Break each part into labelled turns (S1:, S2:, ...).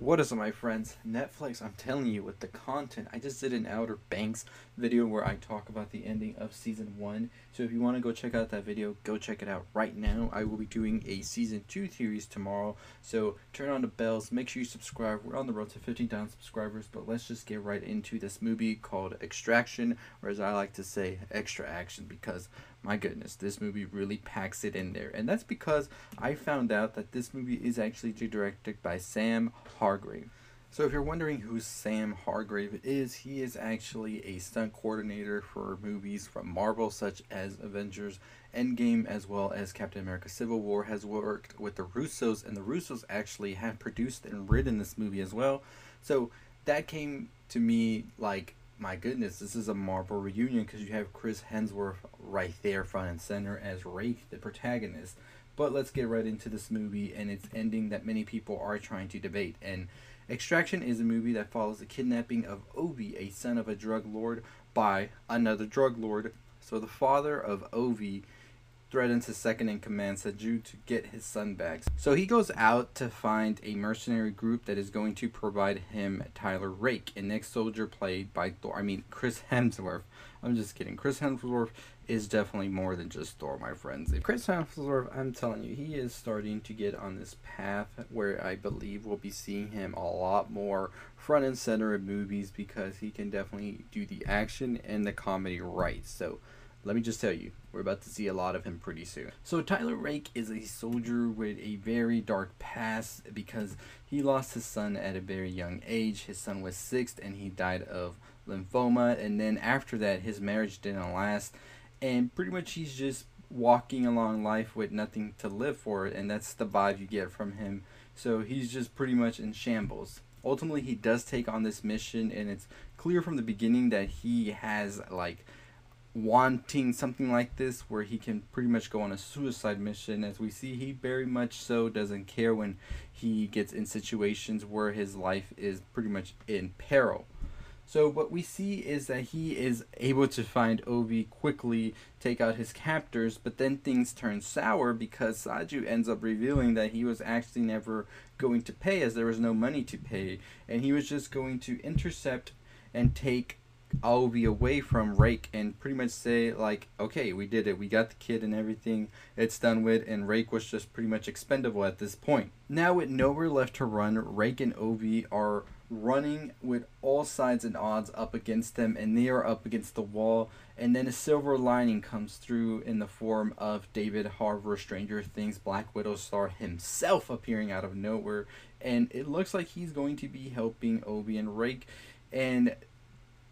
S1: What is up, my friends? Netflix, I'm telling you, with the content, I just did an Outer Banks video where I talk about the ending of season one. So if you want to go check out that video, go check it out right now. I will be doing a season two series tomorrow. So turn on the bells, make sure you subscribe. We're on the road to 15,000 subscribers, but let's just get right into this movie called Extraction, or as I like to say, Extra Action, because my goodness, this movie really packs it in there. And that's because I found out that this movie is actually directed by Sam Hargrave. So if you're wondering who Sam Hargrave is, he is actually a stunt coordinator for movies from Marvel such as Avengers Endgame as well as Captain America Civil War has worked with the Russos and the Russos actually have produced and written this movie as well. So that came to me like my goodness, this is a Marvel reunion because you have Chris Hemsworth right there front and center as Rake, the protagonist. But let's get right into this movie and its ending that many people are trying to debate. And Extraction is a movie that follows the kidnapping of Ovi, a son of a drug lord, by another drug lord. So the father of Ovi threatens his second in command, Saju, to get his son back. So he goes out to find a mercenary group that is going to provide him Tyler Rake, an ex soldier played by Thor. I mean, Chris Hemsworth. I'm just kidding. Chris Hemsworth is definitely more than just Thor, my friends. Chris Hemsworth, I'm telling you, he is starting to get on this path where I believe we'll be seeing him a lot more front and center in movies because he can definitely do the action and the comedy right. So let me just tell you, we're about to see a lot of him pretty soon. So Tyler Rake is a soldier with a very dark past because he lost his son at a very young age. His son was six and he died of lymphoma. And then after that, his marriage didn't last. And pretty much he's just walking along life with nothing to live for. And that's the vibe you get from him. So he's just pretty much in shambles ultimately he does take on this mission and it's clear from the beginning that he has like wanting something like this where he can pretty much go on a suicide mission. As we see he very much so doesn't care when he gets in situations where his life is pretty much in peril. So what we see is that he is able to find Ovi quickly, take out his captors, but then things turn sour because Saju ends up revealing that he was actually never going to pay as there was no money to pay, and he was just going to intercept and take Ovi away from Rake and pretty much say like, okay, we did it. We got the kid and everything. It's done with, and Rake was just pretty much expendable at this point. Now with nowhere left to run, Rake and Ovi are running with all sides and odds up against them, and they are up against the wall. And then a silver lining comes through in the form of David Harbour, Stranger Things, Black Widow star himself appearing out of nowhere, and it looks like he's going to be helping Ovi and Rake. And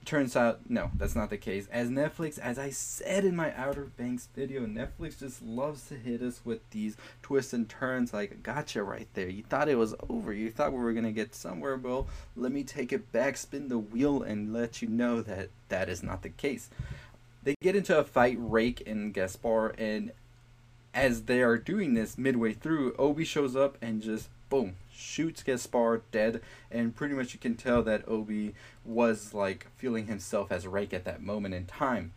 S1: turns out no that's not the case. As netflix as i said in my outer banks video netflix just loves to hit us with these twists and turns like gotcha right there. You thought it was over. You thought we were going to get somewhere well let me take it back spin the wheel and let you know that that is not the case. They get into a fight rake and gaspar and as they are doing this midway through obi shows up and just boom shoots Gaspar dead, and pretty much you can tell that Obi was like feeling himself as Rake at that moment in time.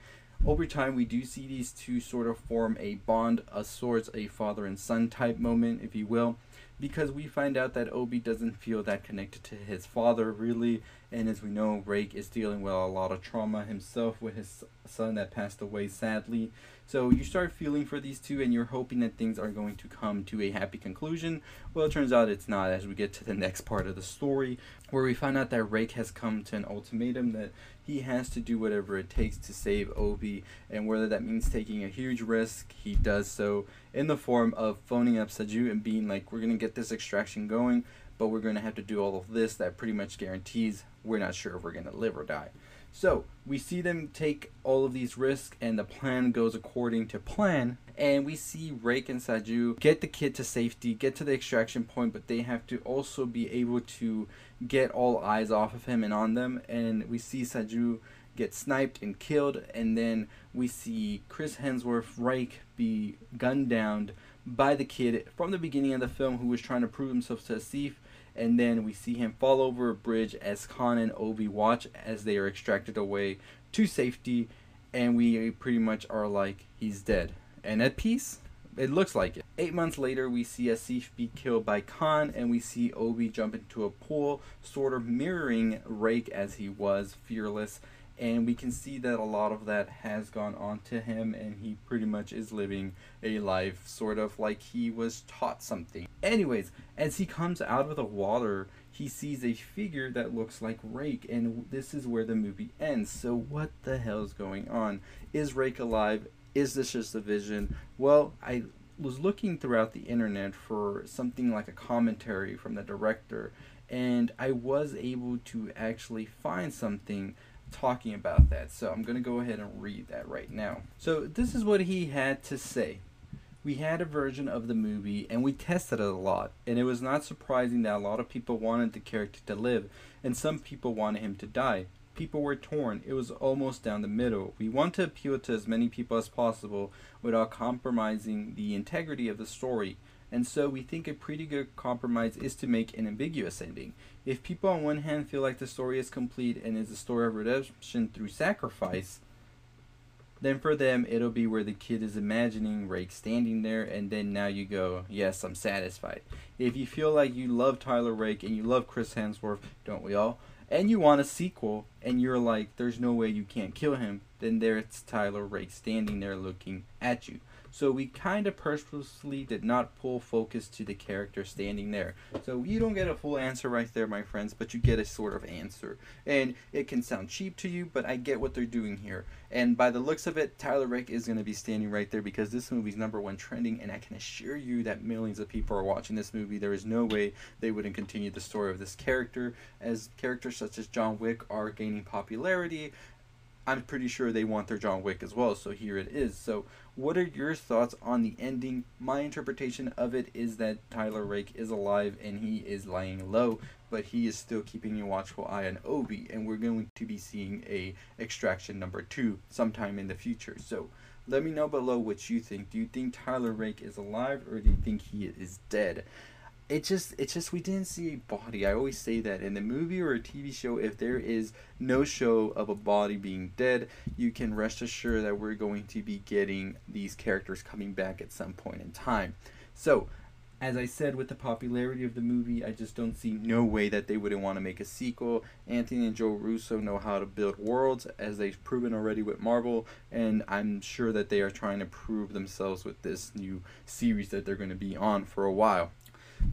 S1: Over time, we do see these two sort of form a bond, a sorts, a father and son type moment, if you will, because we find out that Obi doesn't feel that connected to his father really, and as we know, Rake is dealing with a lot of trauma himself with his son that passed away sadly. So you start feeling for these two, and you're hoping that things are going to come to a happy conclusion. Well, it turns out it's not as we get to the next part of the story, where we find out that Rake has come to an ultimatum that he has to do whatever it takes to save Obi and whether that means taking a huge risk, he does so in the form of phoning up Saju and being like, We're gonna get this extraction going, but we're gonna have to do all of this that pretty much guarantees we're not sure if we're gonna live or die. So we see them take all of these risks, and the plan goes according to plan. And we see Rake and Saju get the kid to safety, get to the extraction point, but they have to also be able to get all eyes off of him and on them. And we see Saju get sniped and killed, and then we see Chris Hemsworth Rake be gunned down by the kid from the beginning of the film who was trying to prove himself to Asif and then we see him fall over a bridge as Khan and Obi watch as they are extracted away to safety, and we pretty much are like, he's dead. And at peace? It looks like it. Eight months later, we see Asif be killed by Khan, and we see Obi jump into a pool, sort of mirroring Rake as he was, fearless. And we can see that a lot of that has gone on to him, and he pretty much is living a life sort of like he was taught something. Anyways, as he comes out of the water, he sees a figure that looks like Rake, and this is where the movie ends. So, what the hell is going on? Is Rake alive? Is this just a vision? Well, I was looking throughout the internet for something like a commentary from the director, and I was able to actually find something talking about that. So I'm going to go ahead and read that right now. So this is what he had to say. We had a version of the movie and we tested it a lot, and it was not surprising that a lot of people wanted the character to live, and some people wanted him to die people were torn. It was almost down the middle. We want to appeal to as many people as possible without compromising the integrity of the story. And so we think a pretty good compromise is to make an ambiguous ending. If people on one hand feel like the story is complete and is a story of redemption through sacrifice, then for them it'll be where the kid is imagining Rake standing there and then now you go, yes, I'm satisfied. If you feel like you love Tyler Rake and you love Chris Hemsworth, don't we all? and you want a sequel, and you're like, there's no way you can't kill him, then there's Tyler Rake standing there looking at you. So we kind of purposely did not pull focus to the character standing there. So you don't get a full answer right there, my friends, but you get a sort of answer. And it can sound cheap to you, but I get what they're doing here. And by the looks of it, Tyler Rake is going to be standing right there because this movie's number one trending, and I can assure you that millions of people are watching this movie. There is no way they wouldn't continue the story of this character, as characters such as John Wick are gaining popularity. I'm pretty sure they want their John Wick as well, so here it is. So, what are your thoughts on the ending? My interpretation of it is that Tyler Rake is alive and he is lying low, but he is still keeping a watchful eye on Obi, and we're going to be seeing a extraction number two sometime in the future. So, let me know below what you think. Do you think Tyler Rake is alive or do you think he is dead? It just it's just we didn't see a body. I always say that in the movie or a TV show, if there is no show of a body being dead, you can rest assured that we're going to be getting these characters coming back at some point in time. So, as I said, with the popularity of the movie, I just don't see no way that they wouldn't want to make a sequel. Anthony and Joe Russo know how to build worlds, as they've proven already with Marvel, and I'm sure that they are trying to prove themselves with this new series that they're going to be on for a while.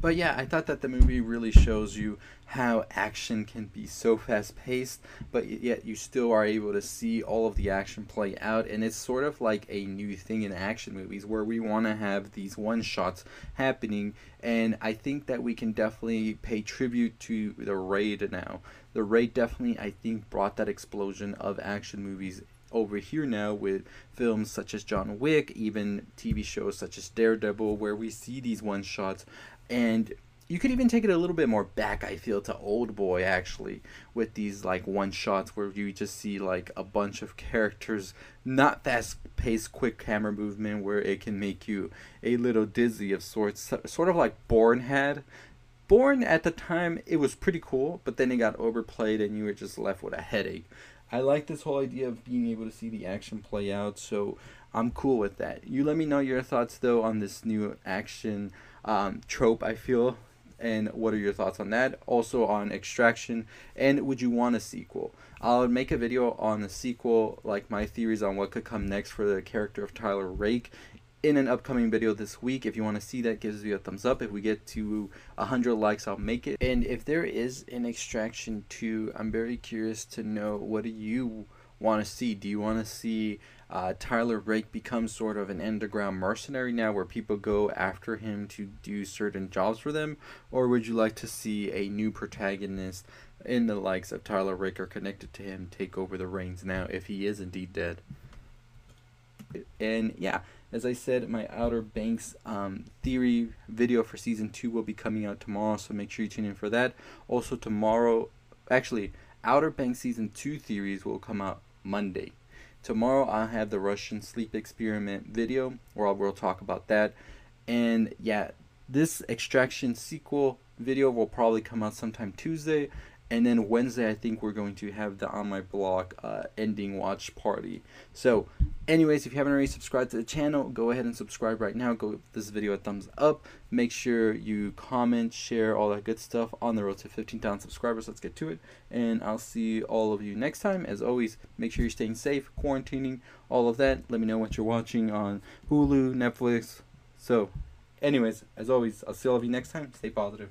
S1: But yeah, I thought that the movie really shows you how action can be so fast paced, but yet you still are able to see all of the action play out. And it's sort of like a new thing in action movies where we want to have these one shots happening. And I think that we can definitely pay tribute to The Raid now. The Raid definitely, I think, brought that explosion of action movies over here now with films such as John Wick, even TV shows such as Daredevil, where we see these one shots and you could even take it a little bit more back i feel to Oldboy actually with these like one shots where you just see like a bunch of characters not fast paced quick camera movement where it can make you a little dizzy of sorts sort of like Bourne had. Bourne at the time it was pretty cool but then it got overplayed and you were just left with a headache. I like this whole idea of being able to see the action play out so i'm cool with that you let me know your thoughts though on this new action um, trope, I feel. And what are your thoughts on that? Also on Extraction, and would you want a sequel? I'll make a video on the sequel, like my theories on what could come next for the character of Tyler Rake in an upcoming video this week. If you want to see that, give me a thumbs up. If we get to 100 likes, I'll make it. And if there is an Extraction 2, I'm very curious to know what do you want to see? Do you want to see uh, Tyler Rake becomes sort of an underground mercenary now where people go after him to do certain jobs for them? Or would you like to see a new protagonist in the likes of Tyler Rake or connected to him take over the reins now if he is indeed dead? And yeah, as I said, my Outer Banks um, theory video for season two will be coming out tomorrow, so make sure you tune in for that. Also, tomorrow, actually, Outer Banks season two theories will come out Monday. Tomorrow I'll have the Russian sleep experiment video where we'll talk about that. And yeah, this extraction sequel video will probably come out sometime Tuesday. And then Wednesday I think we're going to have the On My Block uh, ending watch party. So, anyways, if you haven't already subscribed to the channel, go ahead and subscribe right now. Go give this video a thumbs up. Make sure you comment, share, all that good stuff on the road to 15,000 subscribers. Let's get to it, and I'll see all of you next time. As always, make sure you're staying safe, quarantining, all of that. Let me know what you're watching on Hulu, Netflix. So, anyways, as always, I'll see all of you next time. Stay positive.